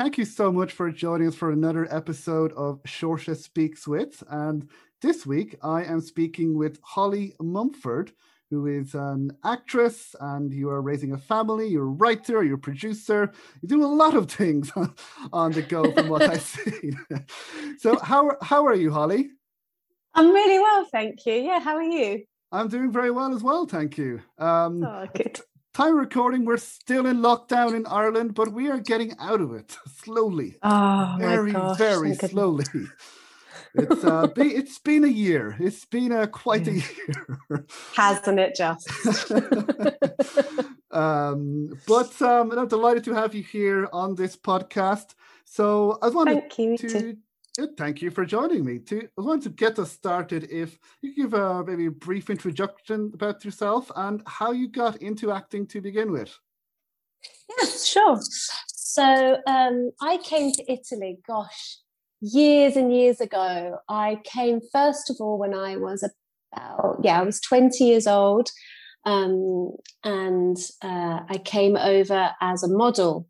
thank you so much for joining us for another episode of Saoirse Speaks With. And this week I am speaking with Holly Mumford, who is an actress and you are raising a family, you're a writer, you're a producer, you do a lot of things on the go from what I see. so how how are you, Holly? I'm really well, thank you. Yeah, how are you? I'm doing very well as well, thank you. Um, oh, good. Time recording, we're still in lockdown in Ireland, but we are getting out of it slowly. Oh, very, my gosh, very slowly. It's uh, be, it's been a year. It's been a quite a year, hasn't it? Just. um, but um, I'm delighted to have you here on this podcast. So I wanted thank to. thank you for joining me. To I wanted to get us started. If you give a maybe a brief introduction about yourself and how you got into acting to begin with. Yes, sure. So um, I came to Italy. Gosh, years and years ago. I came first of all when I was about, yeah, I was 20 years old. Um, and uh, I came over as a model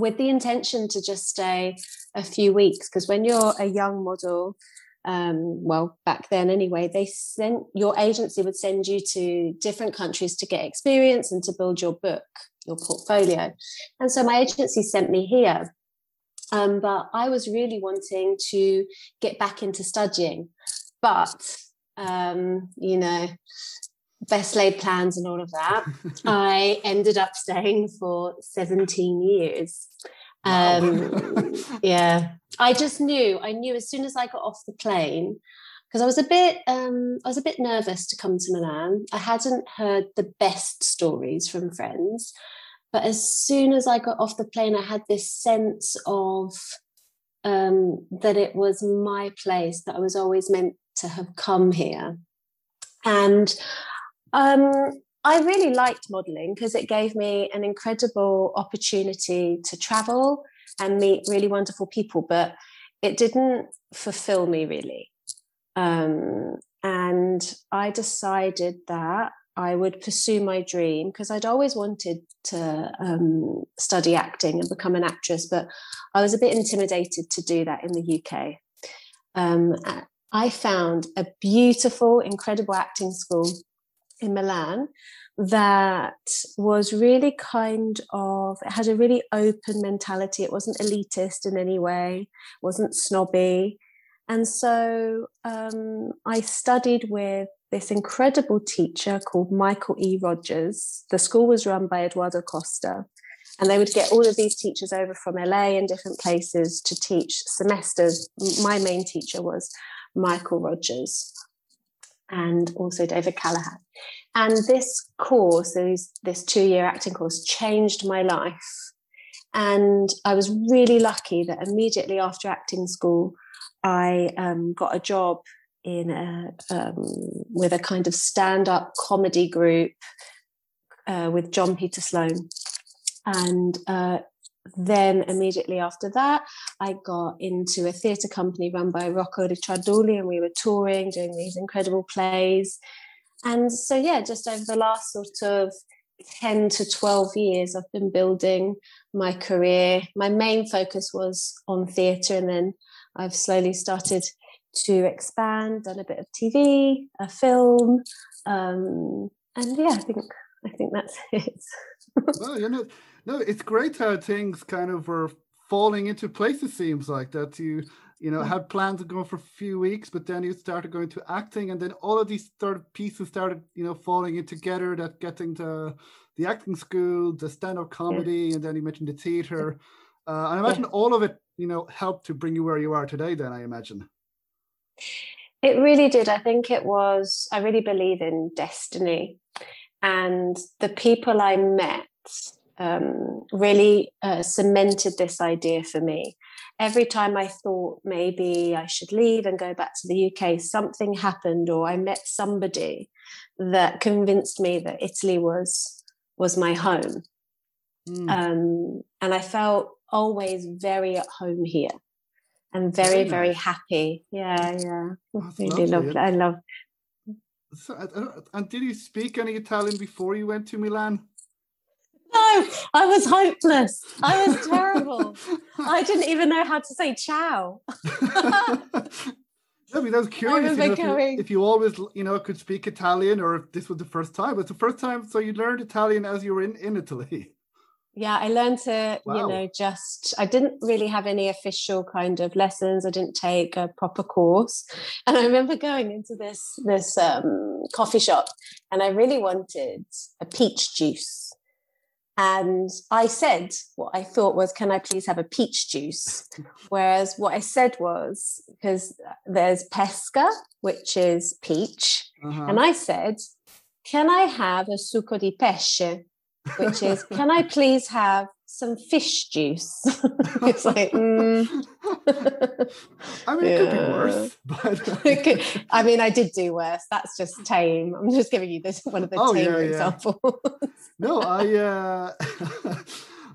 with the intention to just stay a few weeks. Because when you're a young model, um, well, back then anyway, they sent your agency would send you to different countries to get experience and to build your book, your portfolio. And so my agency sent me here. Um, but I was really wanting to get back into studying. But, um, you know, best laid plans and all of that, I ended up staying for 17 years. Um, yeah, I just knew, I knew as soon as I got off the plane, because I was a bit um, I was a bit nervous to come to Milan. I hadn't heard the best stories from friends. But as soon as I got off the plane, I had this sense of um, that it was my place, that I was always meant to have come here. And um, I really liked modeling because it gave me an incredible opportunity to travel and meet really wonderful people, but it didn't fulfill me really. Um, and I decided that I would pursue my dream because I'd always wanted to um, study acting and become an actress, but I was a bit intimidated to do that in the UK. Um, I found a beautiful, incredible acting school in Milan that was really kind of it had a really open mentality it wasn't elitist in any way wasn't snobby and so um, i studied with this incredible teacher called Michael E. Rogers. The school was run by Eduardo Costa. And they would get all of these teachers over from LA and different places to teach semesters. My main teacher was Michael Rogers and also David Callahan. And this course, this, this two year acting course, changed my life. And I was really lucky that immediately after acting school, I um, got a job in a um, with a kind of stand-up comedy group uh, with John Peter Sloan, and uh, then immediately after that, I got into a theatre company run by Rocco Ricciardoli, and we were touring, doing these incredible plays. And so, yeah, just over the last sort of 10 to 12 years, I've been building my career. My main focus was on theatre, and then I've slowly started to expand, done a bit of TV, a film, um, and yeah, I think I think that's it. well, you know, no, it's great how things kind of were falling into place. It seems like that you you know had plans to go for a few weeks, but then you started going to acting, and then all of these third pieces started you know falling in together. That getting to the acting school, the stand-up comedy, yeah. and then you mentioned the theater. Uh, I imagine yeah. all of it, you know, helped to bring you where you are today. Then I imagine. It really did. I think it was, I really believe in destiny. And the people I met um, really uh, cemented this idea for me. Every time I thought maybe I should leave and go back to the UK, something happened, or I met somebody that convinced me that Italy was was my home. Mm. Um, and I felt always very at home here and very very, very happy yeah yeah oh, really lovely. i love so, and did you speak any italian before you went to milan no I was hopeless. I was terrible. I didn't even know how to say ciao. I mean, I was curious I you know, if, you, if, you, always, you know, could speak Italian or if this was the first time. It's the first time, so you learned Italian as you were in, in Italy. Yeah, I learned to, wow. you know, just, I didn't really have any official kind of lessons. I didn't take a proper course. And I remember going into this, this um, coffee shop and I really wanted a peach juice. And I said what I thought was, Can I please have a peach juice? Whereas what I said was, because there's pesca, which is peach. Uh-huh. And I said, Can I have a succo di pesce? Which is, Can I please have some fish juice. it's like, mm. I mean, it could be worse, but I mean, I did do worse. That's just tame. I'm just giving you this one of the oh, tame yeah, examples. Yeah. no, I. Uh,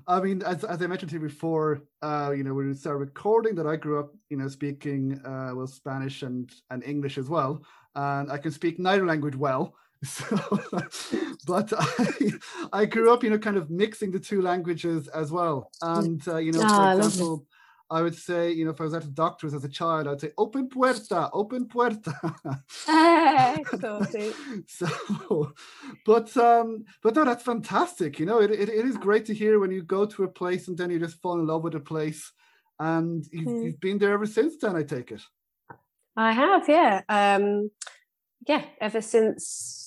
I mean, as, as I mentioned to you before, uh, you know, when we started recording, that I grew up, you know, speaking uh, well Spanish and and English as well, and I can speak neither language well. So, but I, I grew up, you know, kind of mixing the two languages as well. And, uh, you know, for example, I would say, you know, if I was at the doctor's as a child, I'd say, open puerta, open puerta. so, but, um, but no, that's fantastic. You know, it, it, it is great to hear when you go to a place and then you just fall in love with a place. And you've, mm. you've been there ever since then, I take it. I have, yeah. Um, yeah, ever since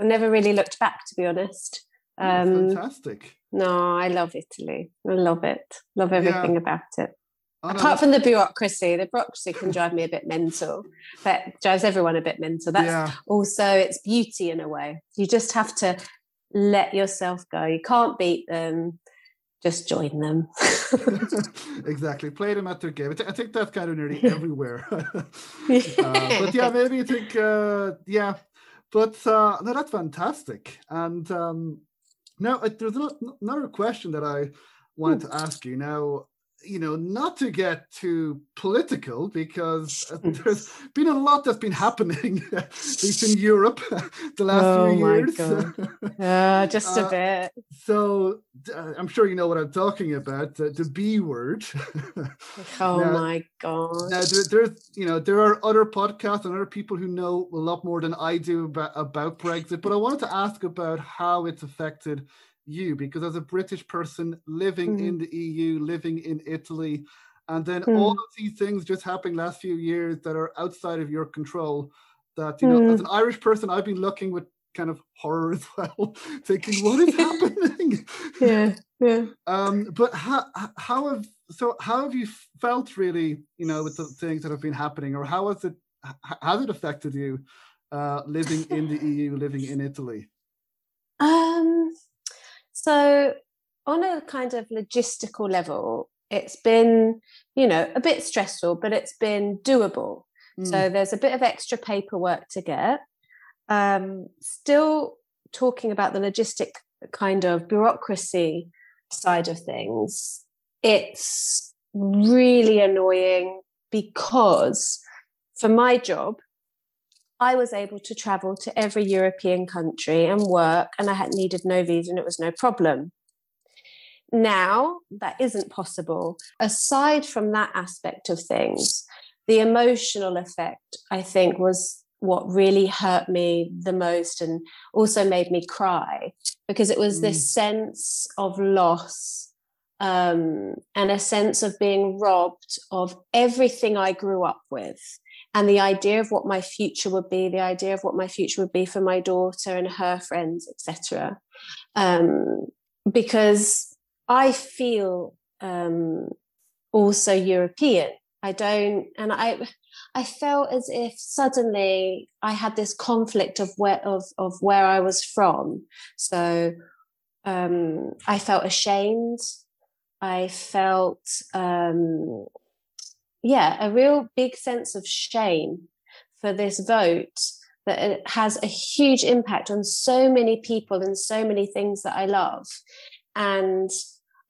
I never really looked back, to be honest. Oh, um, Fantastic. No, I love Italy. I love it. Love everything yeah. about it. Oh, Apart no, from the bureaucracy, the bureaucracy can drive me a bit mental. That drives everyone a bit mental. That's yeah. also it's beauty in a way. You just have to let yourself go. You can't beat them. Just join them. exactly. Play them at their game. I think that's kind of nearly everywhere. uh, but yeah, maybe I think uh, yeah, but uh, no, that's fantastic. And um, now uh, there's another question that I wanted to ask you. Now, you know, not to get too political, because uh, there's been a lot that's been happening, at least in Europe, the last oh few years. yeah, just a uh, bit. So uh, I'm sure you know what I'm talking about. The, the B word. oh now, my god! Now there, there's, you know, there are other podcasts and other people who know a lot more than I do about, about Brexit. But I wanted to ask about how it's affected you because as a British person living mm. in the EU, living in Italy, and then mm. all of these things just happening last few years that are outside of your control. That you know, mm. as an Irish person, I've been looking with kind of horror as well, thinking what is happening. yeah, yeah. Um, but how how have so how have you felt really, you know, with the things that have been happening, or how has it has it affected you uh, living in the EU, living in Italy? Um, so, on a kind of logistical level, it's been, you know, a bit stressful, but it's been doable. Mm. So, there's a bit of extra paperwork to get. Um, still talking about the logistic kind of bureaucracy side of things, it's really annoying because for my job, I was able to travel to every European country and work, and I had needed no visa and it was no problem. Now that isn't possible. Aside from that aspect of things, the emotional effect, I think, was what really hurt me the most and also made me cry because it was mm. this sense of loss um, and a sense of being robbed of everything I grew up with and the idea of what my future would be the idea of what my future would be for my daughter and her friends etc um, because i feel um, also european. I don't and i i felt as if suddenly i had this conflict of where of, of where i was from. So um, i felt ashamed. I felt um, yeah, a real big sense of shame for this vote that it has a huge impact on so many people and so many things that I love. And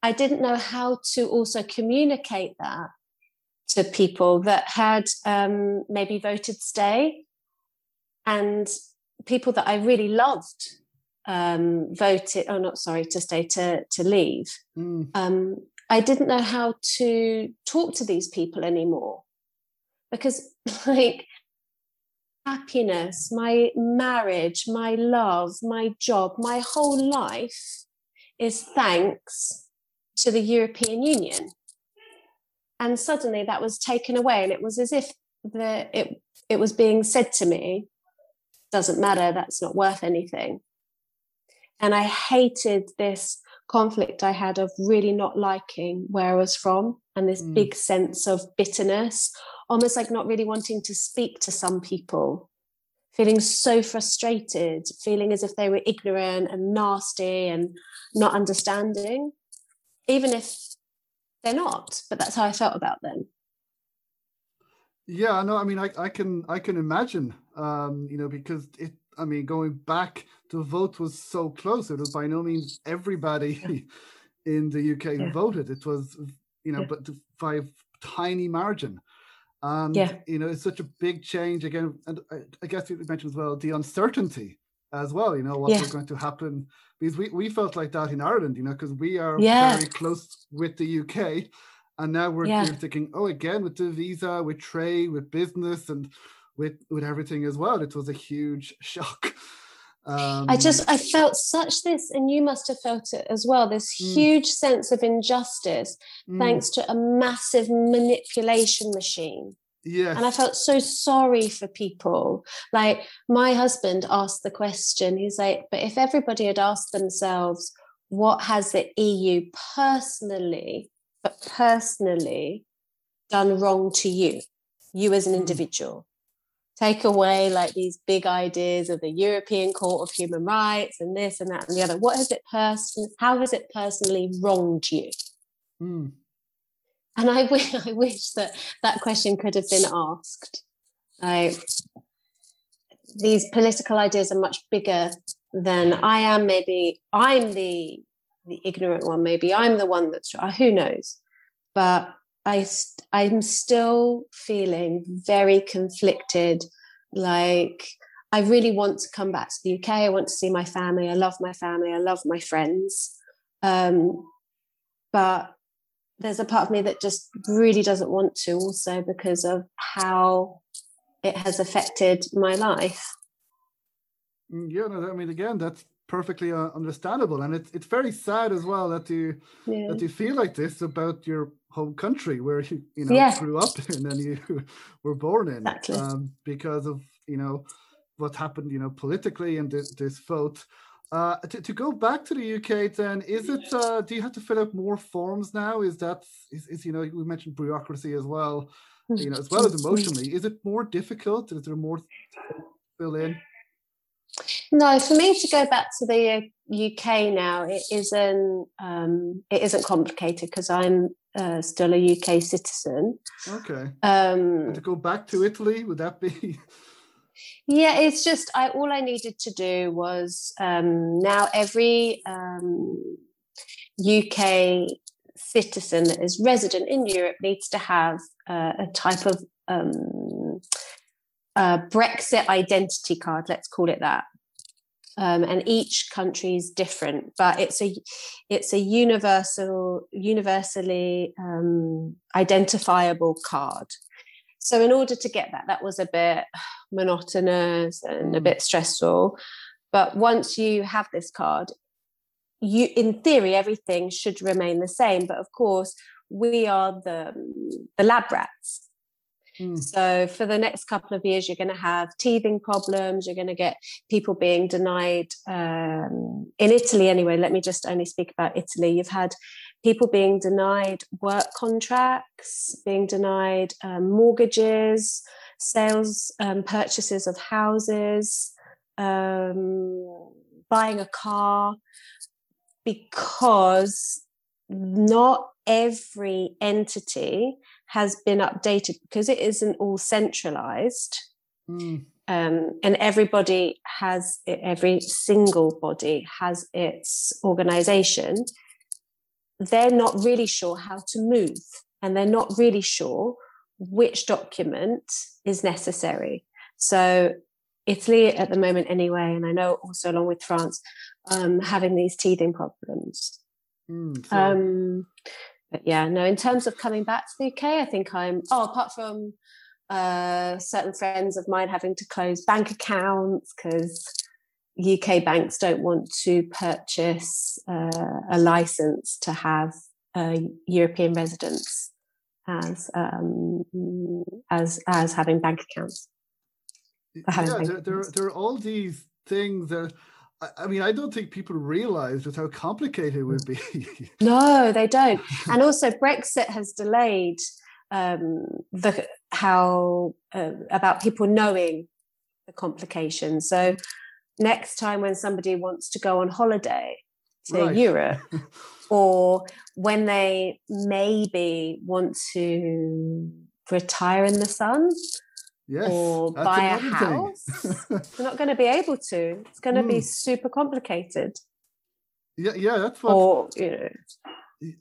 I didn't know how to also communicate that to people that had um, maybe voted stay and people that I really loved um, voted, oh, not sorry, to stay to to leave. Mm. Um, I didn't know how to talk to these people anymore because, like, happiness, my marriage, my love, my job, my whole life is thanks to the European Union. And suddenly that was taken away, and it was as if the it it was being said to me, doesn't matter, that's not worth anything. And I hated this conflict I had of really not liking where I was from and this mm. big sense of bitterness, almost like not really wanting to speak to some people, feeling so frustrated, feeling as if they were ignorant and nasty and not understanding, even if they're not. But that's how I felt about them. Yeah, no, I mean, I, I can I can imagine, um, you know, because it. I mean, going back, the vote was so close. It was by no means everybody yeah. in the UK yeah. voted. It was, you know, yeah. but by a tiny margin. And yeah. you know, it's such a big change again. And I, I guess you mentioned as well the uncertainty as well. You know what's yeah. going to happen because we, we felt like that in Ireland. You know, because we are very close with the UK and now we're, yeah. thinking, oh, again with the visa, with trade, with business, and with with everything as well. It was a huge shock. Um, I just I felt such this, and you must have felt it as well. This mm. huge sense of injustice, mm. thanks to a massive manipulation machine. Yes. And I felt so sorry for people. Like my husband asked the question, he's like, but if everybody had asked themselves, what has the EU personally but personally done wrong to you, you as an hmm. individual. Take away like these big ideas of the European Court of Human Rights and this and that and the other. What has it person? How has it personally wronged you? Mm. And I wish, I wish that that question could have been asked. Like these political ideas are much bigger than I am. Maybe I'm the the ignorant one maybe i'm the one that's who knows but i i'm still feeling very conflicted like i really want to come back to the uk i want to see my family. I love my family. I love my friends. Um, but there's a part of me that just really doesn't want to also because of how it has affected my life. Mm, yeah no, i mean again that's perfectly uh, understandable. And it's it's very sad as well that you yeah. that you feel like this about your home country where you you know yeah. grew up in and you were born in exactly. um, because of you know what happened you know politically and this, this vote. Uh, to, to go back to the UK then is it uh, do you have to fill out more forms now? Is that is, is you know we mentioned bureaucracy as well you know as well as emotionally. Is it more difficult? Is there more to fill in no, for me to go back to the UK now, it isn't um, it isn't complicated because I'm uh, still a UK citizen. Okay. Um, to go back to Italy, would that be? Yeah, it's just I all I needed to do was um, now every um, UK citizen that is resident in Europe needs to have uh, a type of um, Brexit identity card, let's call it that um, and each country is different but it's a it's a universal universally um, identifiable card. So in order to get that that was a bit monotonous and a mm. bit stressful. But once you have this card you in theory everything should remain the same. But of course we are the the lab rats Mm. So for the next couple of years, you're going to have teething problems. You're going to get people being denied um, in Italy. Anyway, let me just only speak about Italy. You've had people being denied work contracts, being denied um, mortgages, sales, um, purchases of houses, um, buying a car, because not every entity has been updated because it isn't all centralized. Mm. Um, and everybody has every single body has its organization they're not really sure how to move and they're not really sure which document is necessary so italy at the moment anyway and i know also along with france um, having these teething problems. Mm, so- Um, but yeah, no, in terms of coming back to the UK, I think I'm, oh, apart from uh, certain friends of mine having to close bank accounts because UK banks don't want to purchase uh, a license to have uh, European residents as um, as as having bank accounts. having yeah, bank there, there, there are all these things that I- mean, I don't think people realize just how complicated it would be. No, they don't. And also, Brexit has delayed um, the how uh, about people knowing the complications. So next time when somebody wants to go on holiday to Right. Europe, or when they maybe want to retire in the sun yes, or buy a house, they're not going to be able to. It's going to be Mm. super complicated. yeah, yeah, that's what. Or you know,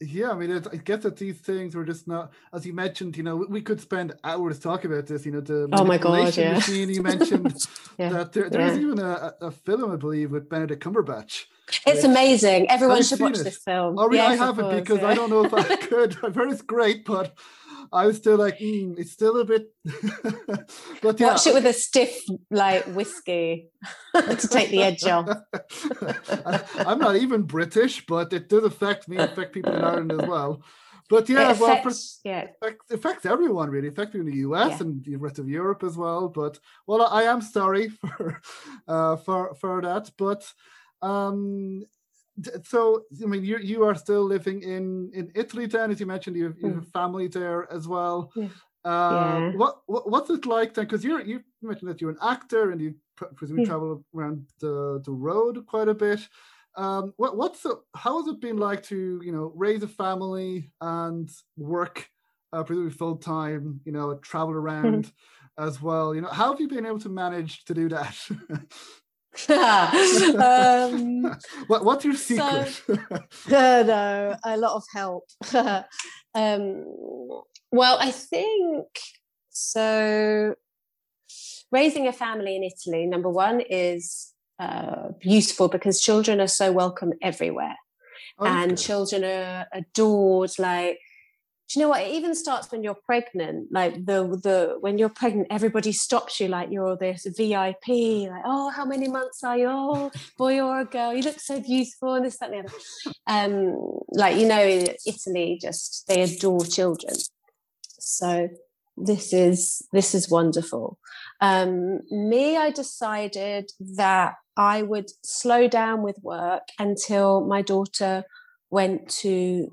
Yeah, I mean, it, I get that these things were just not, as you mentioned. You know, we, could spend hours talking about this. You know, the Oh my God, yeah. machine you mentioned. Yeah, That there, there's yeah. even a, a film, I believe, with Benedict Cumberbatch. It's Yeah. amazing. Everyone should watch it? this film. Oh, really? I Yes, of haven't course, because I don't know if I could. I've heard it's great, but I was still like, mm, it's still a bit. but yeah, Watch it with a stiff like whiskey to take the edge off. I'm not even British, but it does affect me, affect people in Ireland as well. But yeah, it well, affects, yeah, affects, affects everyone really. Affects in the US Yeah. and the rest of Europe as well. But well, I am sorry for uh, for for that. But um, so I mean, you you are still living in in Italy then, as you mentioned. You have, you have family there as well. Yeah. Uh, Yeah. what, what what's it like then? Because you're you mentioned that you're an actor and you presumably Yeah. travel around the the road quite a bit. Um, what what's the, how has it been like to you know raise a family and work uh, presumably full time? You know, travel around as well. You know, how have you been able to manage to do that? um, what what's your so- secret? no, a lot of help. um, well, I think so. Raising a family in Italy, number one, is uh, beautiful because children are so welcome everywhere. and children are adored like do you know what? It even starts when you're pregnant like the the when you're pregnant everybody stops you like you're this vip like oh how many months are you? Oh boy or a girl you look so beautiful and this that and the other. Um like you know italy just they adore children. So this is this is wonderful. Um me i decided that i would slow down with work until my daughter went to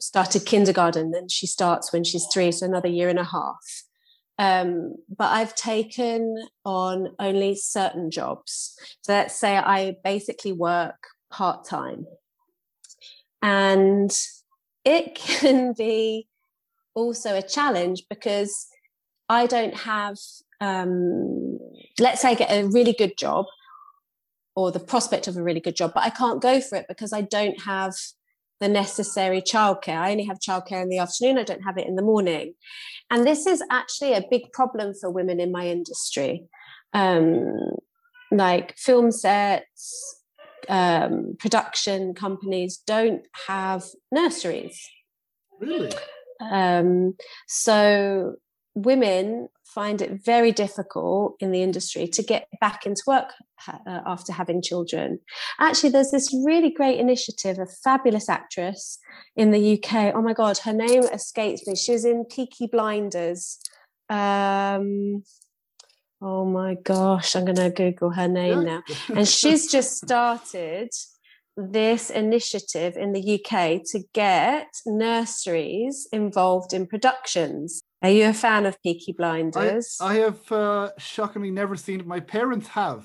started kindergarten then she starts when she's three so another year and a half. Um, but i've taken on only certain jobs. So let's say i basically work part-time. And it can be also a challenge because i don't have um, let's say i get a really good job or the prospect of a really good job but i can't go for it because i don't have the necessary childcare. I only have childcare in the afternoon, I don't have it in the morning. And this is actually a big problem for women in my industry. Um, like film sets, um, production companies don't have nurseries. really? Um, so women find it very difficult in the industry to get back into work uh, after having children. Actually, there's this really great initiative, a fabulous actress in the UK. Oh my God, her name escapes me. She was in Peaky Blinders. Um, oh my gosh, I'm going to Google her name now and she's just started this initiative in the UK to get nurseries involved in productions. Are you a fan of Peaky Blinders? I have uh, shockingly never seen it. My parents have,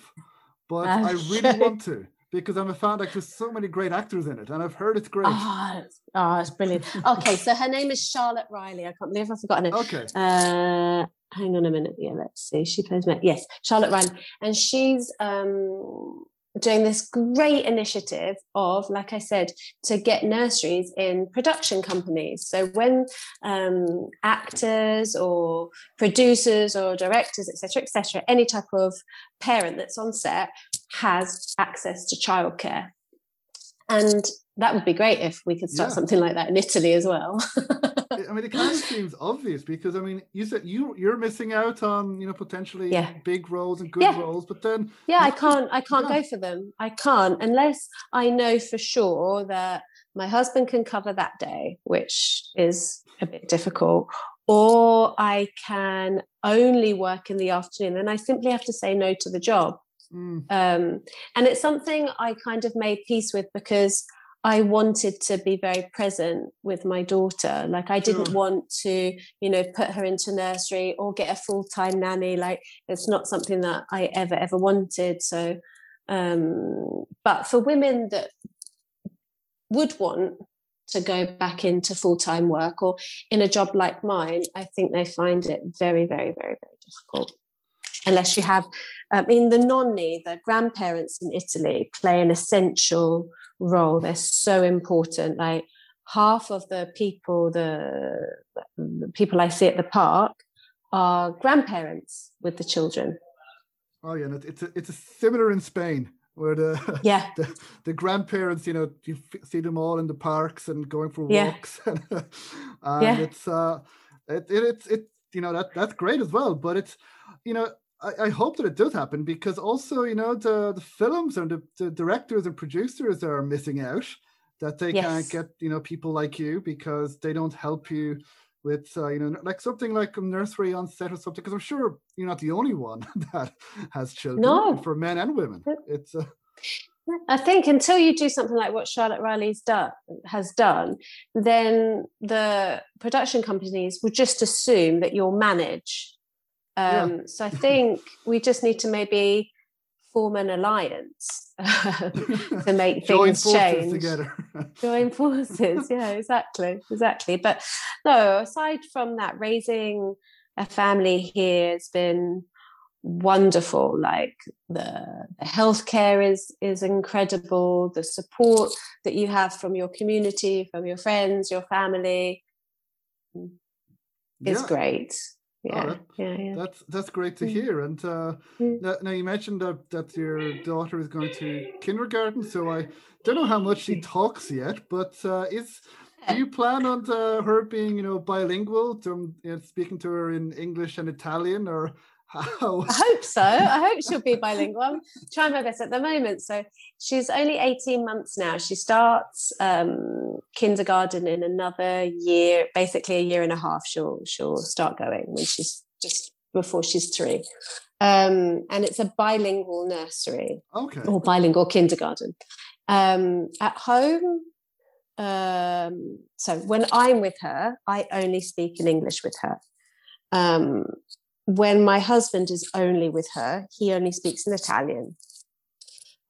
but I really want to because I'm a fan. Like there's so many great actors in it, and I've heard it's great. Oh, it's, oh, it's brilliant. Okay, so her name is Charlotte Riley. I can't believe I've forgotten it. Okay, Uh, hang on a minute. Yeah, let's see. She plays me. Yes, Charlotte Riley, and she's um, doing this great initiative of, like I said, to get nurseries in production companies. So when um, actors or producers or directors, etc., etc., any type of parent that's on set has access to childcare and that would be great if we could start yeah. something like that in Italy as well. I mean, it kind of seems obvious because I mean, you said you you're missing out on you know potentially yeah. big roles and good yeah. roles, but then yeah, I can't I can't go for them. I can't unless I know for sure that my husband can cover that day, which is a bit difficult, or I can only work in the afternoon. And I simply have to say no to the job. Mm. Um, and it's something I kind of made peace with because I wanted to be very present with my daughter. Like I didn't want to, you know, put her into nursery or get a full time nanny. Like it's not something that I ever ever wanted. So, um, but for women that would want to go back into full time work or in a job like mine, I think they find it very, very, very, very difficult. Unless you have, I mean, the nonni, the grandparents in Italy play an essential role. They're so important. Like half of the people, the, the people I see at the park are grandparents with the children. Oh yeah, it's a, it's a similar in Spain where the yeah the, the, grandparents you know you see them all in the parks and going for walks yeah. and yeah. it's uh it, it it's it you know that that's great as well but it's you know I, I hope that it does happen because also you know the the films and the, the directors and producers are missing out that they yes. can't get you know people like you because they don't help you with uh, you know like something like a nursery on set or something because i'm sure you're not the only one that has children no. for men and women it's uh... i think until you do something like what charlotte riley's done has done then the production companies would just assume that you'll manage um, yeah. so i think we just need to maybe form an alliance to make things change. Join forces together. Join forces, yeah, exactly, exactly. But no, aside from that, raising a family here has been wonderful. Like the, the healthcare is is incredible. The support that you have from your community, from your friends, your family, is yeah. great yeah, oh, yeah, yeah. That's that's great to mm. hear. And uh, mm. now you mentioned that that your daughter is going to kindergarten, so I don't know how much she talks yet, but uh, is do you plan on uh, her being you know bilingual, to, you know, speaking to her in English and Italian, or how? I hope so. I hope she'll be bilingual. I'm trying my best at the moment. So she's only 18 months now. She starts um, kindergarten in another year, basically a year and a half. She'll she'll start going when she's just before she's three. Um, and it's a bilingual nursery. Okay. Or bilingual kindergarten. Um, at home, um, so when I'm with her, I only speak in English with her. Um, when my husband is only with her, he only speaks in Italian.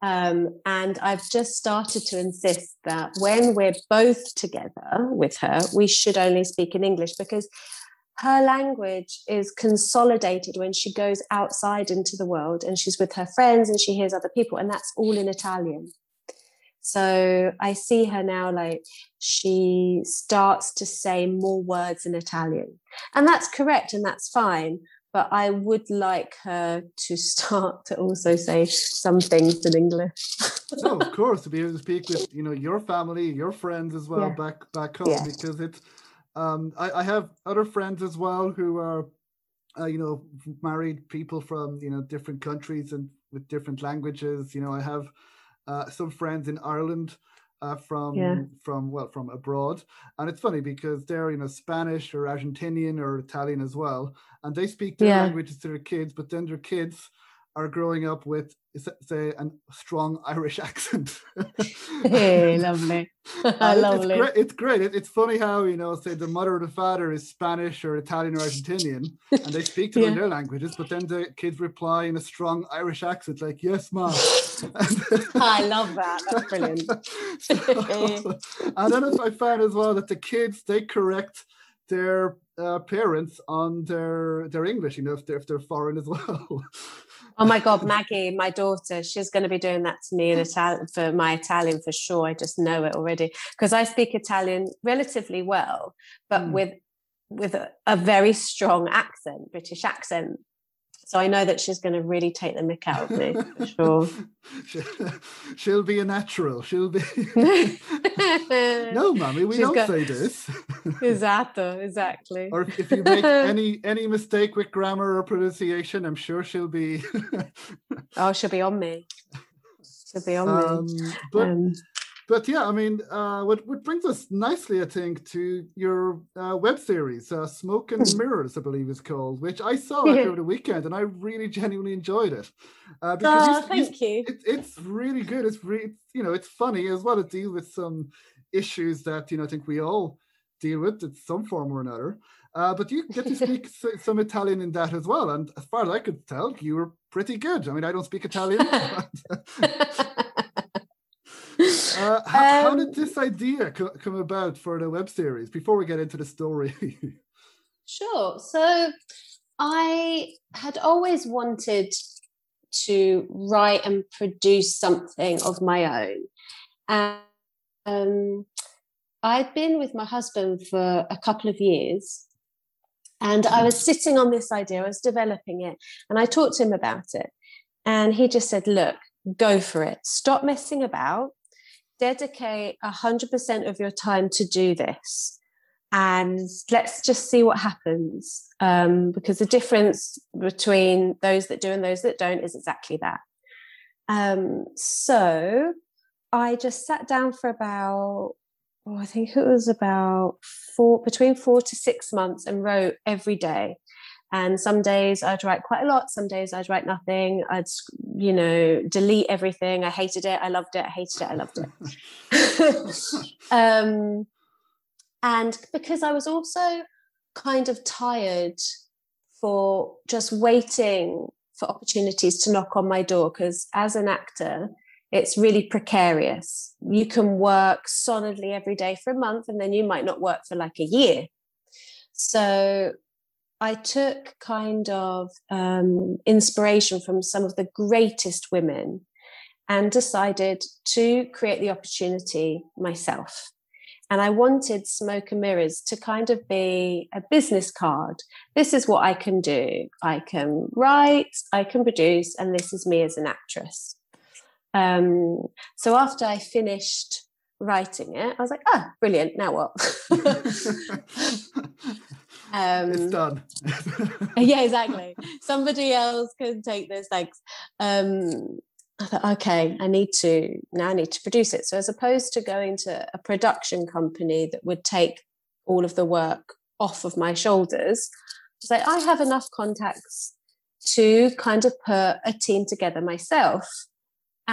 Um, and I've just started to insist that when we're both together with her, we should only speak in English because her language is consolidated when she goes outside into the world and she's with her friends and she hears other people, and that's all in Italian. So I see her now like she starts to say more words in Italian. And that's correct and that's fine but I would like her to start to also say some things in English. oh, of course, to be able to speak with you know your family, your friends as well yeah. back back home yeah. because it's. Um, I, I have other friends as well who are, uh, you know, married people from you know different countries and with different languages. You know, I have uh, some friends in Ireland uh, from yeah. from well from abroad, and it's funny because they're you know Spanish or Argentinian or Italian as well, and they speak their yeah. languages to their kids, but then their kids are growing up with say a strong Irish accent. hey, lovely, lovely. It's great. It's great. It, it's funny how you know, say the mother or the father is Spanish or Italian or Argentinian, and they speak to yeah. them in their languages, but then the kids reply in a strong Irish accent, like "Yes, mom." I love that. That's brilliant. so, and then I found as well that the kids they correct their uh, parents on their their English, you know, if they're if they're foreign as well. Oh my God, Maggie, my daughter, she's going to be doing that to me in Italian for my Italian for sure. I just know it already because I speak Italian relatively well, but mm. with with a, a, very strong accent, British accent. So I know that she's going to really take the mick out of me for sure. She'll be a natural. She'll be. no, mummy, we she's don't got... say this. exactly, exactly. or if you make any any mistake with grammar or pronunciation, I'm sure she'll be. oh, she'll be on me. She'll be on um, me. But um, but yeah, I mean, uh, what, what brings us nicely, I think, to your uh, web series, uh, Smoke and. Mirrors, I believe it's called, which I saw over the weekend and I really genuinely enjoyed it. Uh, because oh, thank you. It, it's really good. It's really, you know, it's funny as well. It deals with some issues that, you know, I think we all deal with in some form or another. Uh, but you get to speak some Italian in that as well. And as far as I could tell, you were pretty good. I mean, I don't speak Italian. Uh, how, um, how, did this idea co- come about for the web series before we get into the story? sure. So I had always wanted to write and produce something of my own. And um, I'd been with my husband for a couple of years. And I was sitting on this idea, I was developing it, and I talked to him about it. And he just said, Look, go for it. Stop messing about dedicate 100% of your time to do this. And let's just see what happens. Um, because the difference between those that do and those that don't is exactly that. Um, so i just sat down for about oh, i think it was about four between four to six months and wrote every day and some days I'd write quite a lot, some days I'd write nothing. I'd, you know, delete everything. I hated it, I loved it, I hated it, I loved it. um, and because I was also kind of tired for just waiting for opportunities to knock on my door, because as an actor, it's really precarious. You can work solidly every day for a month and then you might not work for like a year. So I took kind of um, inspiration from some of the greatest women and decided to create the opportunity myself. And I wanted Smoke and Mirrors to kind of be a business card. This is what I can do. I can write, I can produce, and this is me as an actress. Um, so after I finished writing it, I was like, oh, brilliant. Now what? Um, it's done. yeah, exactly. Somebody else can take this. Thanks. Um, I thought, okay, I need to now. I need to produce it. So as opposed to going to a production company that would take all of the work off of my shoulders, I like, I have enough contacts to kind of put a team together myself.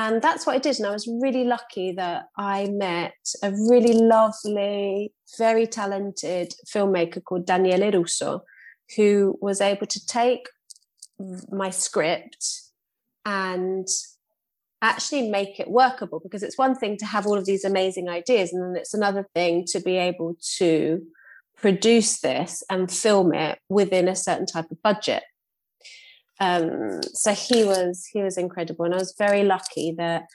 And that's what I did. And I was really lucky that I met a really lovely, very talented filmmaker called Daniele Russo, who was able to take my script and actually make it workable because it's one thing to have all of these amazing ideas and then it's another thing to be able to produce this and film it within a certain type of budget um, so he was he was incredible, and I was very lucky that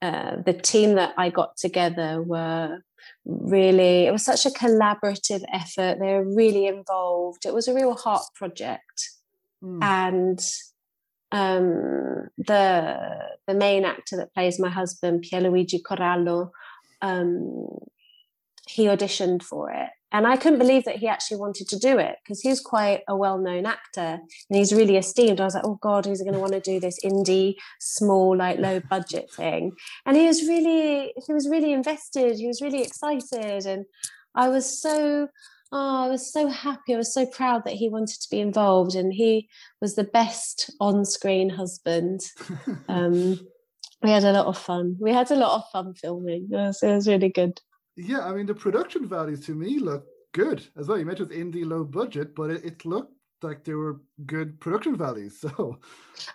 uh, the team that I got together were really. It was such a collaborative effort. They were really involved. It was a real heart project, mm. and um, the the main actor that plays my husband, Pierluigi Corallo, um, he auditioned for it and I couldn't believe that he actually wanted to do it because he's quite a well known actor and he's really esteemed. I was like, oh God, who's going to want to do this indie, small, like low budget thing? And he was really, he was really invested. He was really excited. And I was so, oh, I was so happy. I was so proud that he wanted to be involved. And he was the best on screen husband. Um, we had a lot of fun. We had a lot of fun filming. It was, it was really good. Yeah, I mean the production values to me look good as well. You mentioned it's indie low budget, but it, it looked like there were good production values. So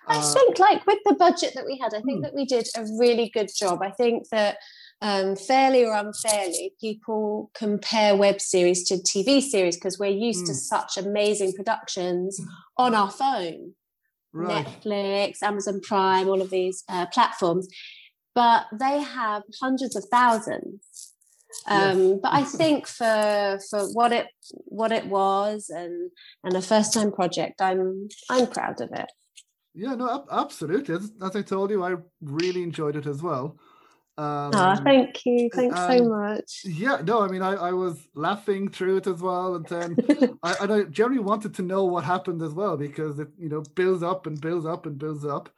uh, I think like with the budget that we had, I think hmm. that we did a really good job. I think that um, fairly or unfairly, people compare web series to TV series because we're used to hmm. such amazing productions on our phone. Right. Netflix, Amazon Prime, all of these uh, platforms, but they have hundreds of thousands Um, yes. but I think for for what it what it was and and a first time project, I'm I'm proud of it. Yeah, no, absolutely. As, as I told you, I really enjoyed it as well. Um, oh, thank you. Thanks so much. Yeah, no, I mean, I, I was laughing through it as well. And then I, and I generally wanted to know what happened as well because it, you know, builds up and builds up and builds up.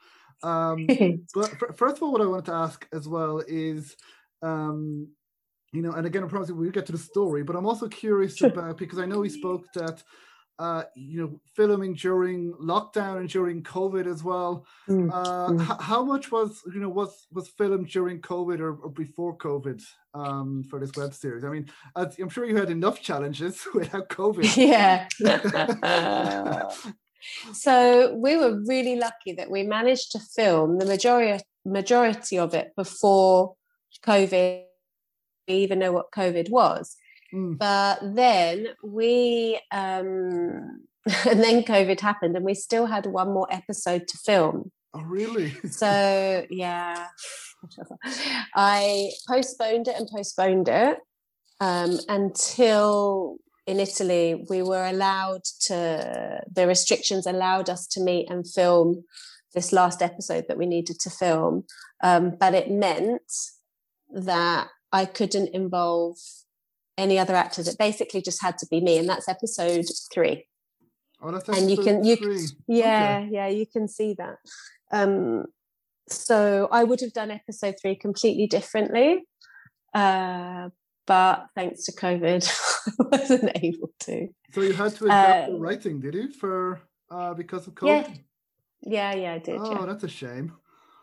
Um, but first of all, what I wanted to ask as well is, um, you know, and again, I promise we'll get to the story, but I'm also curious sure. about because I know we spoke that uh, you know, filming during lockdown and during COVID as well. Mm. Uh, mm. H- how much was you know was was filmed during COVID or, or before COVID um, for this web series? I mean, I'm sure you had enough challenges without COVID. Yeah. so we were really lucky that we managed to film the majority majority of it before COVID. Even know what COVID was. Mm. But then we, um, and then COVID happened, and we still had one more episode to film. Oh, really? so, yeah, I postponed it and postponed it um, until in Italy we were allowed to, the restrictions allowed us to meet and film this last episode that we needed to film. Um, but it meant that I couldn't involve any other actors. It basically just had to be me, and that's episode three. Oh, that's and you can you three. yeah okay. yeah you can see that. Um, so I would have done episode three completely differently, uh, but thanks to COVID, I wasn't able to. So you had to adapt uh, the writing, did you, for uh, because of COVID? Yeah, yeah, yeah, I did. Oh, yeah. that's a shame.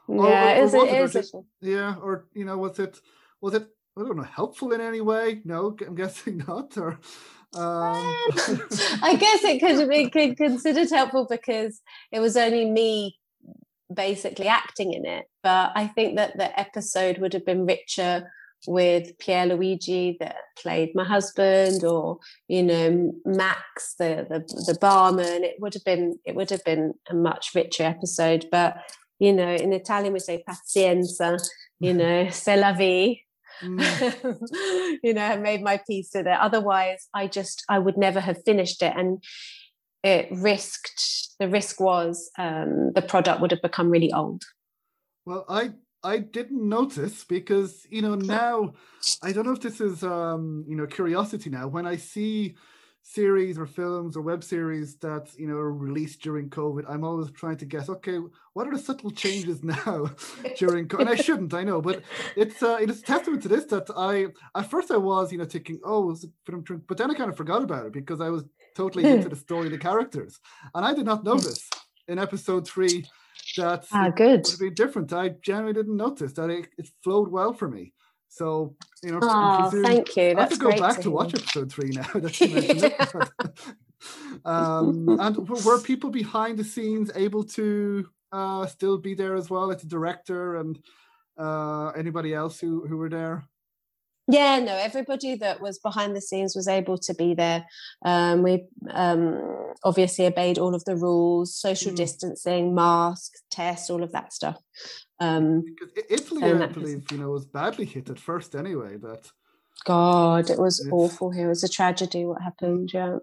Yeah, or, or, or it is, it Yeah, or you know, was it was it I don't know, helpful in any way? No, I'm guessing not. Or um... I guess it could be could considered helpful because it was only me basically acting in it. But I think that the episode would have been richer with Pier Luigi that played my husband, or you know Max, the, the the barman. It would have been it would have been a much richer episode. But you know, in Italian we say pazienza. You know, c'est la vie mm. you know, I made my peace with it. Otherwise, I just I would never have finished it, and it risked. The risk was um, the product would have become really old. Well, I I didn't notice because you know now I don't know if this is um, you know curiosity now when I see series or films or web series that you know are released during COVID, I'm always trying to guess. Okay, what are the subtle changes now during? COVID? And I shouldn't, I know, but it's uh, it is testament to this that I at first I was you know thinking, oh, but then I kind of forgot about it because I was totally into the story, the characters, and I did not notice in episode three that ah, good would be different. I generally didn't notice that it, it flowed well for me. So you know, oh, thank you. That's I have to go back to, to watch episode three now. That um, and were people behind the scenes able to uh, still be there as well, like the director and uh, anybody else who who were there? Yeah, no, everybody that was behind the scenes was able to be there. Um, we um, obviously obeyed all of the rules, social mm. distancing, masks, tests, all of that stuff. Um, Italy, I believe, you know, was badly hit at first anyway. That God, it was awful here. It was a tragedy what happened, yeah.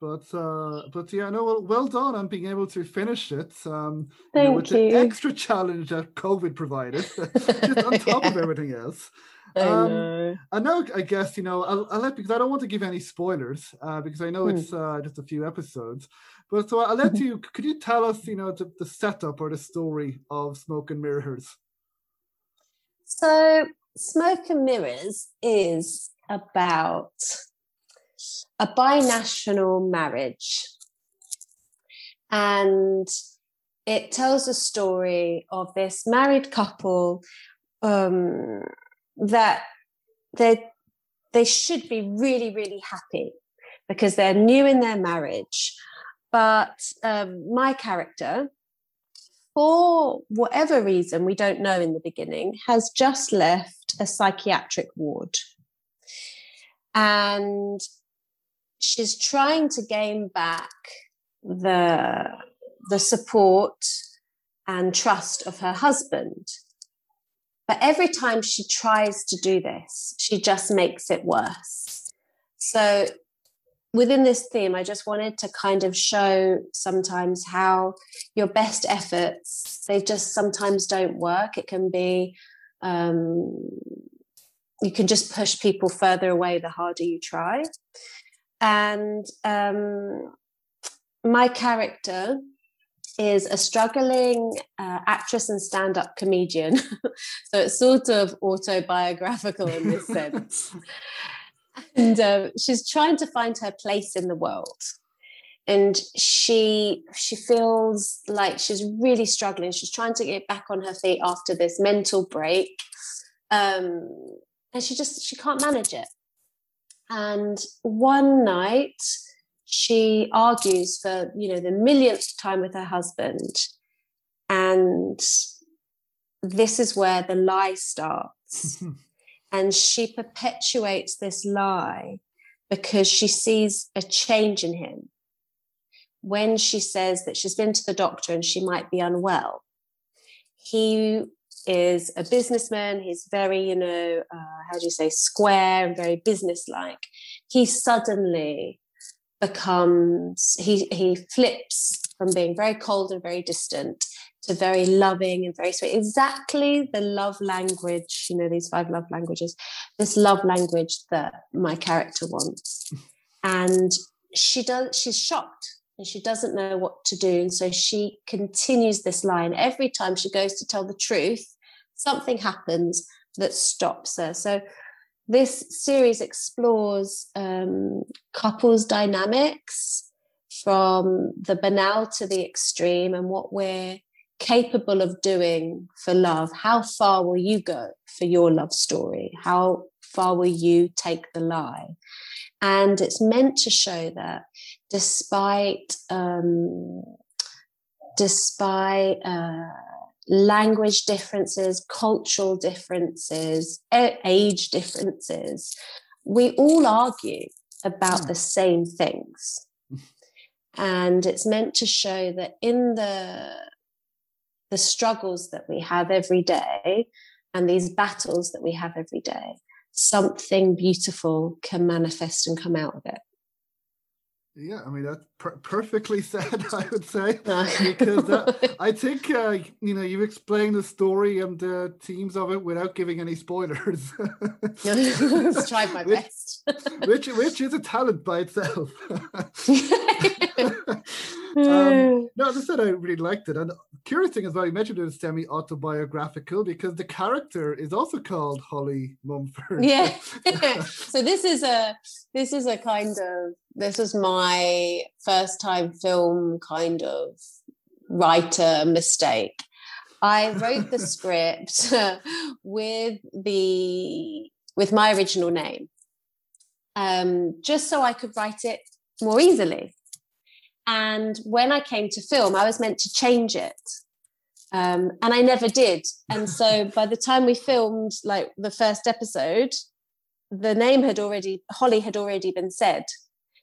But uh, but yeah, no, well, well done on being able to finish it. Um, Thank you know, with you. the extra challenge that COVID provided, just on top of everything else. Um, I know. I guess you know. I'll, I'll, let because I don't want to give any spoilers uh, because I know hmm. it's uh, just a few episodes. But so I'll let you. Could you tell us, you know, the, the setup or the story of Smoke and Mirrors? So, Smoke and Mirrors is about a binational marriage, and it tells a story of this married couple um, that they they should be really really happy because they're new in their marriage but um, my character for whatever reason we don't know in the beginning has just left a psychiatric ward and she's trying to gain back the the support and trust of her husband But every time she tries to do this, she just makes it worse. So within this theme, I just wanted to kind of show sometimes how your best efforts, they just sometimes don't work. It can be, um, you can just push people further away the harder you try. And um, my character is a struggling uh, actress and stand up comedian. so it's sort of autobiographical in this sense. and uh, she's trying to find her place in the world. And she she feels like she's really struggling. She's trying to get back on her feet after this mental break um, and she just she can't manage it. And one night she argues for you know the millionth time with her husband. And this is where the lie starts And she perpetuates this lie because she sees a change in him. When she says that she's been to the doctor and she might be unwell, he is a businessman. He's very, you know, uh, how do you say, square and very businesslike. He suddenly becomes, he, he flips from being very cold and very distant to very loving and very sweet. Exactly the love language, you know, these five love languages, this love language that my character wants. And she does, she's shocked and she doesn't know what to do. And so she continues this line. Every time she goes to tell the truth, something happens that stops her. So this series explores um, couples dynamics from the banal to the extreme and what we're capable of doing for love, how far will you go for your love story? How far will you take the lie? And it's meant to show that despite um, despite uh, language differences, cultural differences, age differences, we all argue about hmm. the same things. And it's meant to show that in the the struggles that we have every day and these battles that we have every day, something beautiful can manifest and come out of it. Yeah, I mean that's per- perfectly said. I would say because that, I think uh, you know you've explained the story and the themes of it without giving any spoilers. Let's try my which, best. which which is a talent by itself. Um, no, as I said, I really liked it. And curious thing as well, you mentioned it is semi autobiographical because the character is also called Holly Mumford. Yeah. so this is a this is a kind of this is my first time film kind of writer mistake. I wrote the script with the with my original name, um, just so I could write it more easily. And when I came to film, I was meant to change it. Um, and I never did. And so by the time we filmed like the first episode, the name had already, Holly had already been said.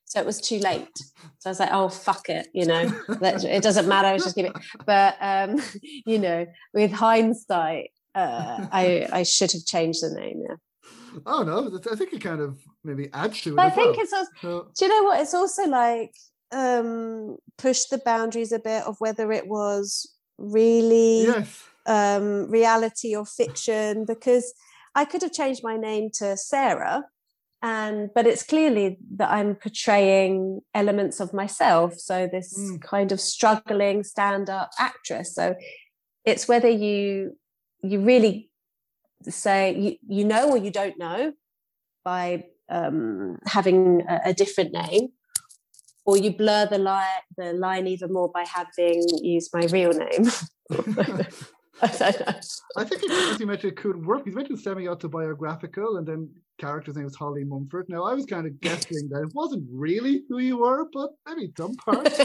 So it was too late. So I was like, oh, fuck it, you know, it doesn't matter, just give it. But, um, you know, with hindsight, uh, I, I should have changed the name, yeah. Oh, no, I think it kind of maybe adds to it. But I think well. it's also, so, do you know what? It's also like, um, pushed the boundaries a bit of whether it was really yes. um, reality or fiction because I could have changed my name to Sarah and but it's clearly that I'm portraying elements of myself so this mm. kind of struggling stand-up actress so it's whether you you really say you, you know or you don't know by um, having a, a different name or you blur the line the line even more by having used my real name. I think it, as you mentioned, it could work. He's mentioned semi-autobiographical, and then character's name was Holly Mumford. Now, I was kind of guessing that it wasn't really who you were, but maybe some parts.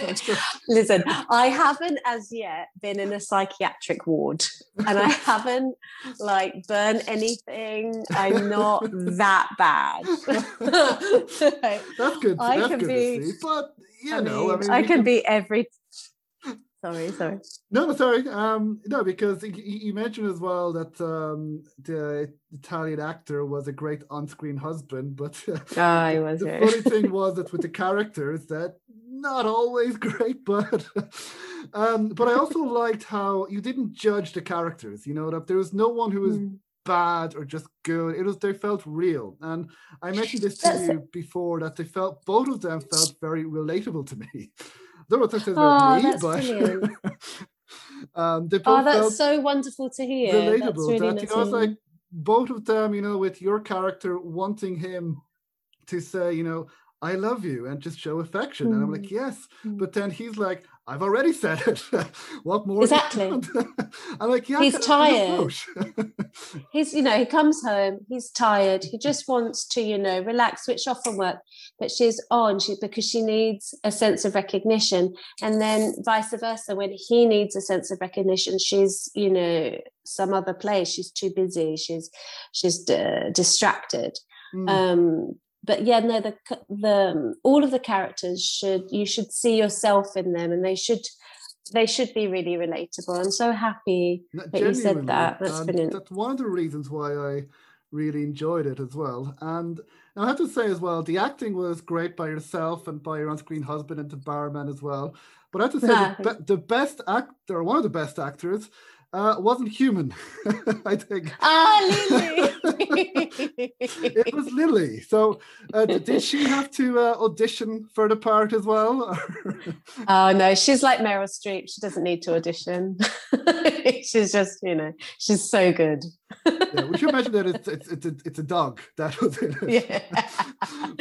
Listen, I haven't as yet been in a psychiatric ward, and I haven't like burned anything. I'm not that bad. That's good. I That's can good be, but you I know, mean, I, mean, I can, can be every sorry, sorry. No, sorry. Um, no, because you, mentioned as well that um, the Italian actor was a great on-screen husband, but uh, oh, he was, the funny thing was that with the characters, that not always great, but um, but I also liked how you didn't judge the characters. You know that there was no one who was mm. bad or just good. It was they felt real, and I mentioned this to That's you before that they felt both of them felt very relatable to me don't know what this is about oh, me, but um, they both oh, that's so wonderful to hear. Relatable. Really that, you know, it's like both of them, you know, with your character wanting him to say, you know, I love you and just show affection. Mm. And I'm like, mm. yes. Mm. But then he's like, I've already said it. what more? Exactly. I'm like, yeah. He's tired. he's, you know, he comes home, he's tired. He just wants to, you know, relax, switch off from work. But she's on she, because she needs a sense of recognition. And then vice versa, when he needs a sense of recognition, she's, you know, some other place. She's too busy. She's, she's uh, distracted. Mm. Um, but yeah no the the um, all of the characters should you should see yourself in them and they should they should be really relatable. I'm so happy that you said that. That's brilliant. that's one of the reasons why i really enjoyed it as well. And i have to say as well the acting was great by yourself and by your on-screen husband and the barman as well. But i have to say the, the best actor one of the best actors uh, wasn't human, I think. Ah, Lily. it was Lily. So, uh, did she have to uh, audition for the part as well? oh no, she's like Meryl Streep. She doesn't need to audition. she's just, you know, she's so good. yeah, we should imagine that it's it's it's a, it's a dog that was in it. Yeah.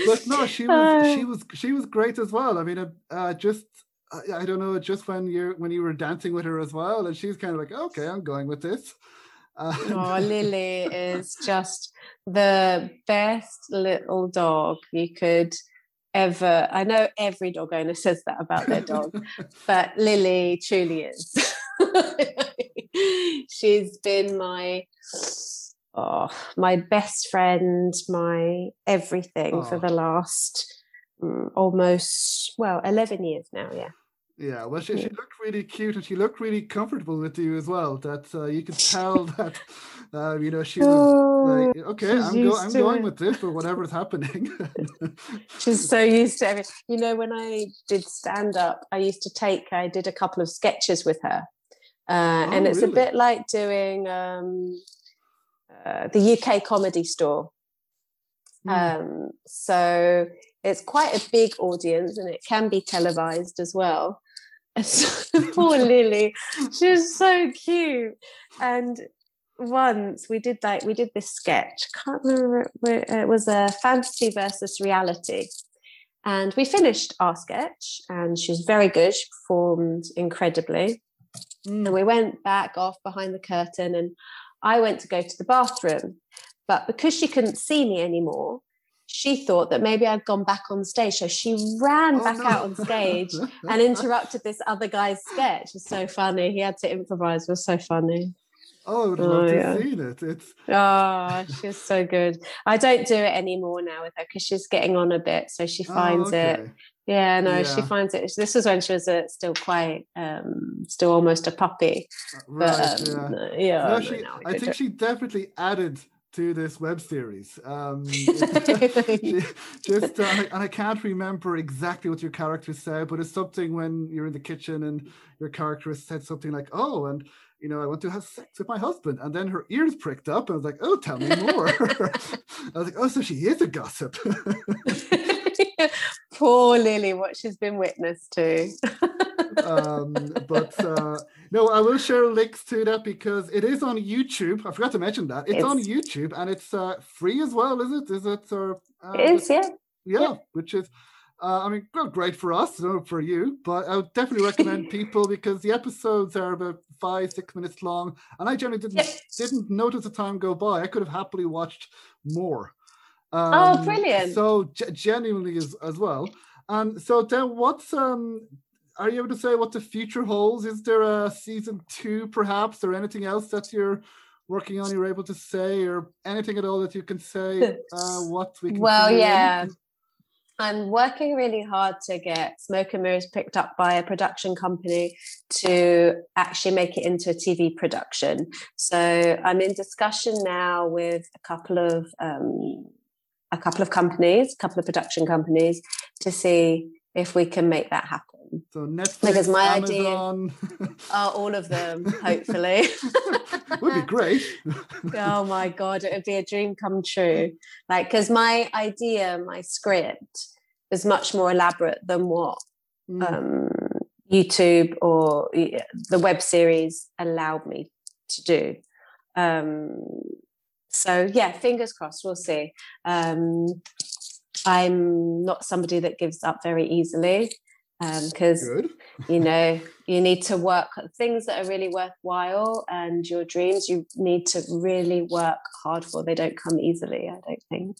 but no, she was she was she was great as well. I mean, uh, just I, I, don't know, just when you're when you were dancing with her as well, and she's kind of like, okay, I'm going with this. oh, Lily is just the best little dog you could ever. I know every dog owner says that about their dog, but Lily truly is. She's been my oh, my best friend, my everything oh. for the last um, almost well 11 years now yeah yeah, well, she, she looked really cute and she looked really comfortable with you as well. That uh, you could tell that, uh, you know, she was oh, like, okay, I'm, go- I'm going it. with this or whatever's happening. she's so used to everything. You know, when I did stand up, I used to take, I did a couple of sketches with her. Uh, oh, and it's really? a bit like doing um, uh, the UK comedy store. Mm. Um, so it's quite a big audience and it can be televised as well. poor Lily, she was so cute. And once we did like we did this sketch. Can't remember. It was a fantasy versus reality, and we finished our sketch, and she was very good. She performed incredibly, mm. and we went back off behind the curtain, and I went to go to the bathroom, but because she couldn't see me anymore, she thought that maybe I'd gone back on stage. So she ran oh, back no. out on stage and interrupted this other guy's sketch. It's so funny. He had to improvise. It was so funny. Oh, I would love oh, to yeah. see it. It's oh, she's so good. I don't do it anymore now with her because she's getting on a bit, so she oh, finds oh, okay. it. Yeah, no, yeah. she finds it. This was when she was uh, still quite, um, still almost a puppy. Right, but, um, yeah. yeah no, she, I think she definitely added to this web series. Um, just uh, and I can't remember exactly what your character said, but it's something when you're in the kitchen and your character said something like, "Oh," and you know, I want to have sex with my husband, and then her ears pricked up, and I was like, "Oh, tell me more." I was like, "Oh, so she is a gossip." Poor Lily, what she's been witness to. Um, but uh, no, I will share links to that because it is on YouTube. I forgot to mention that it's, it's on YouTube and it's uh, free as well. Is it? Is it? Uh, it is, yeah. yeah. yeah. which is. Uh, I mean, well, great for us, not for you, but I would definitely recommend people because the episodes are about five, six minutes long, and I generally didn't didn't notice the time go by. I could have happily watched more. Oh, um, oh, brilliant! So genuinely as as well. And so then, what's um are you able to say what the future holds? Is there a season two, perhaps, or anything else that you're working on? You're able to say, or anything at all that you can say? Uh, what we can. Well, yeah. I'm working really hard to get Smoke and Mirrors picked up by a production company to actually make it into a TV production. So I'm in discussion now with a couple of um, a couple of companies, a couple of production companies, to see if we can make that happen. So Netflix, because my Amazon. idea are all of them, hopefully. would be great. oh my god, it would be a dream come true. Like, because my idea, my script, is much more elaborate than what mm. um, YouTube or the web series allowed me to do. Um, so yeah, fingers crossed. We'll see. Um, I'm not somebody that gives up very easily because um, you know you need to work things that are really worthwhile and your dreams you need to really work hard for. They don't come easily i don't think.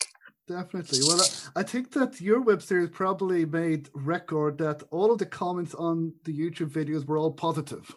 Definitely. Well i think that your web series probably made record that all of the comments on the youtube videos were all positive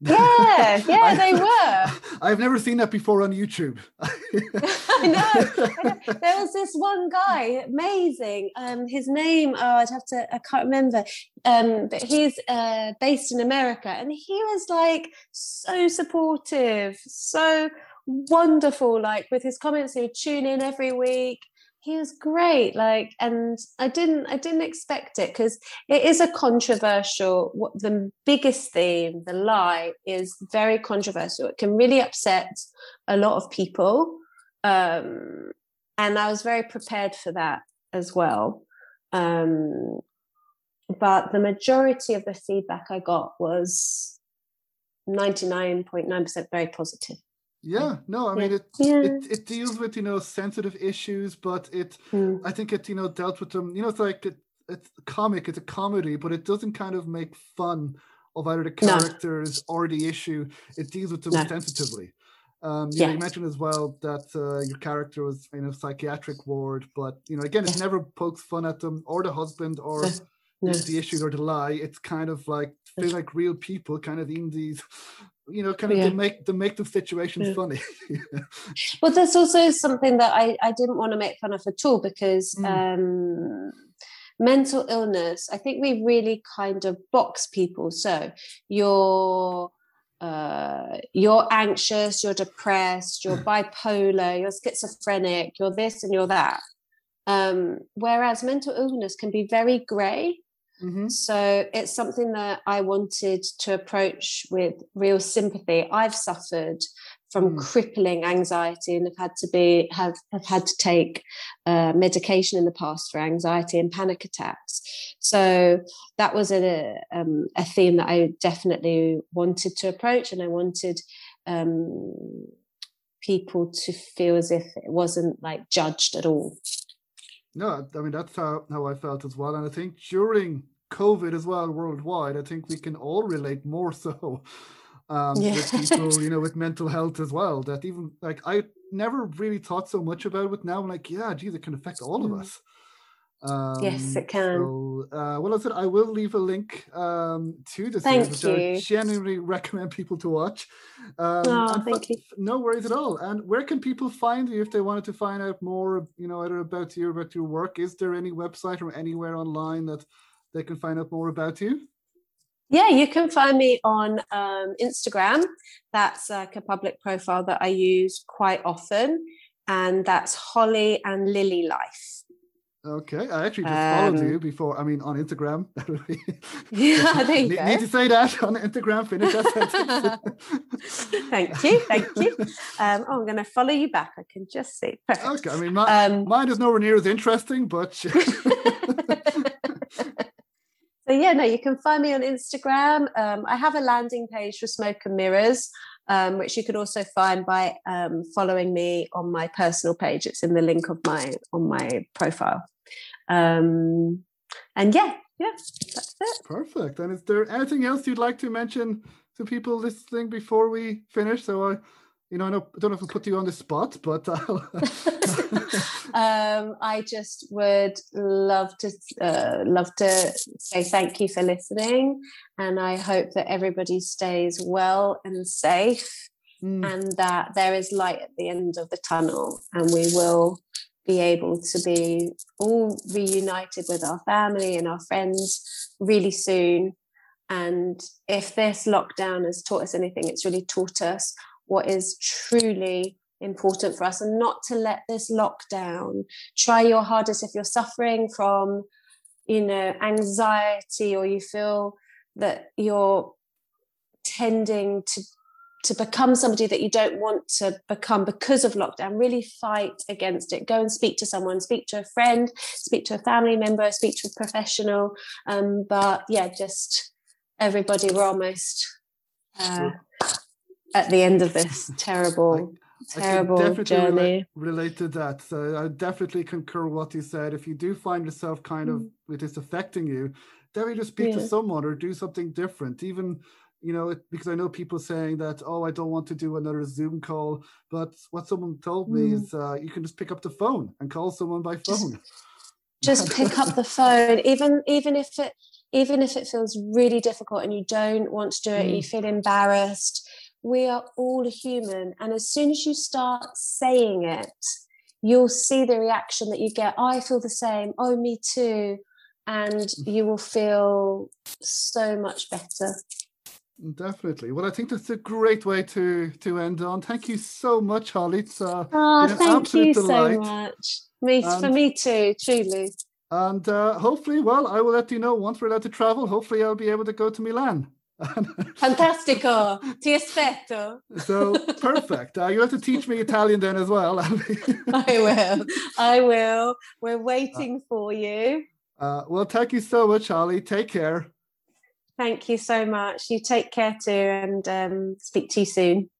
yeah, yeah, I, they were. I've never seen that before on YouTube. I, know, I know. There was this one guy, amazing. Um, his name, oh, I'd have to, I can't remember. Um, but he's uh, based in America, and he was like so supportive, so wonderful. Like with his comments, he would tune in every week he was great like and i didn't i didn't expect it because it is a controversial what the biggest theme the lie is very controversial. It can really upset a lot of people um, and i was very prepared for that as well um, but the majority of the feedback i got was 99.9% very positive yeah no i mean it, yeah. it it deals with you know sensitive issues but it mm. i think it you know dealt with them you know it's like it, it's comic it's a comedy but it doesn't kind of make fun of either the characters no. or the issue it deals with them no. sensitively um, you, yes. know, you mentioned as well that uh, your character was in a psychiatric ward, but you know, again, it never pokes fun at them or the husband or no. the issue or the lie. It's kind of like feel like real people, kind of in these you know, kind of yeah. to make to make the situation yeah. funny. well, that's also something that I, I didn't want to make fun of at all because mm. um, mental illness, I think we really kind of box people. So you're uh, you're anxious, you're depressed, you're bipolar, you're schizophrenic, you're this and you're that. Um, whereas mental illness can be very grey. Mm-hmm. So it's something that I wanted to approach with real sympathy. I've suffered from mm. crippling anxiety and have had to be have, have had to take uh, medication in the past for anxiety and panic attacks. So that was a um, a theme that I definitely wanted to approach, and I wanted um, people to feel as if it wasn't like judged at all. No, I mean that's how, how I felt as well. And I think during COVID as well worldwide, I think we can all relate more so um, yeah. with people, you know, with mental health as well. That even like I never really thought so much about it. Now I'm like, yeah, geez, it can affect all of mm. us. Um, yes, it can. So, uh, well, I said I will leave a link um, to this, thank which you. I genuinely recommend people to watch. Um, oh, thank you. No worries at all. And where can people find you if they wanted to find out more, you know, either about you, or about your work? Is there any website or anywhere online that they can find out more about you? Yeah, you can find me on um, Instagram. That's like a public profile that I use quite often, and that's Holly and Lily Life. Okay, I actually just um, followed you before. I mean, on Instagram. yeah, there you need, go. Need to say that on Instagram. Finish that sentence. thank you, thank you. Um, oh, I'm going to follow you back. I can just see. Perfect. Okay, I mean, my, um, mine is nowhere near as interesting, but. so yeah, no, you can find me on Instagram. Um, I have a landing page for Smoke and Mirrors um, which you could also find by um, following me on my personal page. It's in the link of my on my profile. Um, and yeah, yeah, that's it. Perfect. And is there anything else you'd like to mention to people listening before we finish? So I you know, I, know, I don't know if I put you on the spot, but um, I just would love to uh, love to say thank you for listening, and I hope that everybody stays well and safe, mm. and that there is light at the end of the tunnel, and we will be able to be all reunited with our family and our friends really soon. And if this lockdown has taught us anything, it's really taught us what is truly important for us and not to let this lockdown try your hardest if you're suffering from you know anxiety or you feel that you're tending to to become somebody that you don't want to become because of lockdown really fight against it. Go and speak to someone speak to a friend speak to a family member speak to a professional. Um, but yeah just everybody we're almost uh, at the end of this terrible terrible I journey. relate, relate, to that. So i definitely concur what you said. If you do find yourself kind of mm. with this affecting you then definitely just speak yeah. to someone or do something different. Even you know, because I know people saying that, oh, I don't want to do another Zoom call. But what someone told me mm. is uh, you can just pick up the phone and call someone by phone. Just, just pick up the phone, even even if it even if it feels really difficult and you don't want to do it, mm. you feel embarrassed. We are all human, and as soon as you start saying it, you'll see the reaction that you get. Oh, I feel the same. Oh, me too. And mm. you will feel so much better. Definitely. Well, I think that's a great way to to end on. Thank you so much, Holly. It's uh, oh, thank you delight. so much. Me and, for me too, truly. And uh, hopefully, well, I will let you know once we're allowed to travel. Hopefully, I'll be able to go to Milan. Fantastico, ti aspetto. So perfect. Uh, you have to teach me Italian then as well. I will. I will. We're waiting uh, for you. Uh, well, thank you so much, Holly. Take care. Thank you so much. You take care too and um, speak to you soon.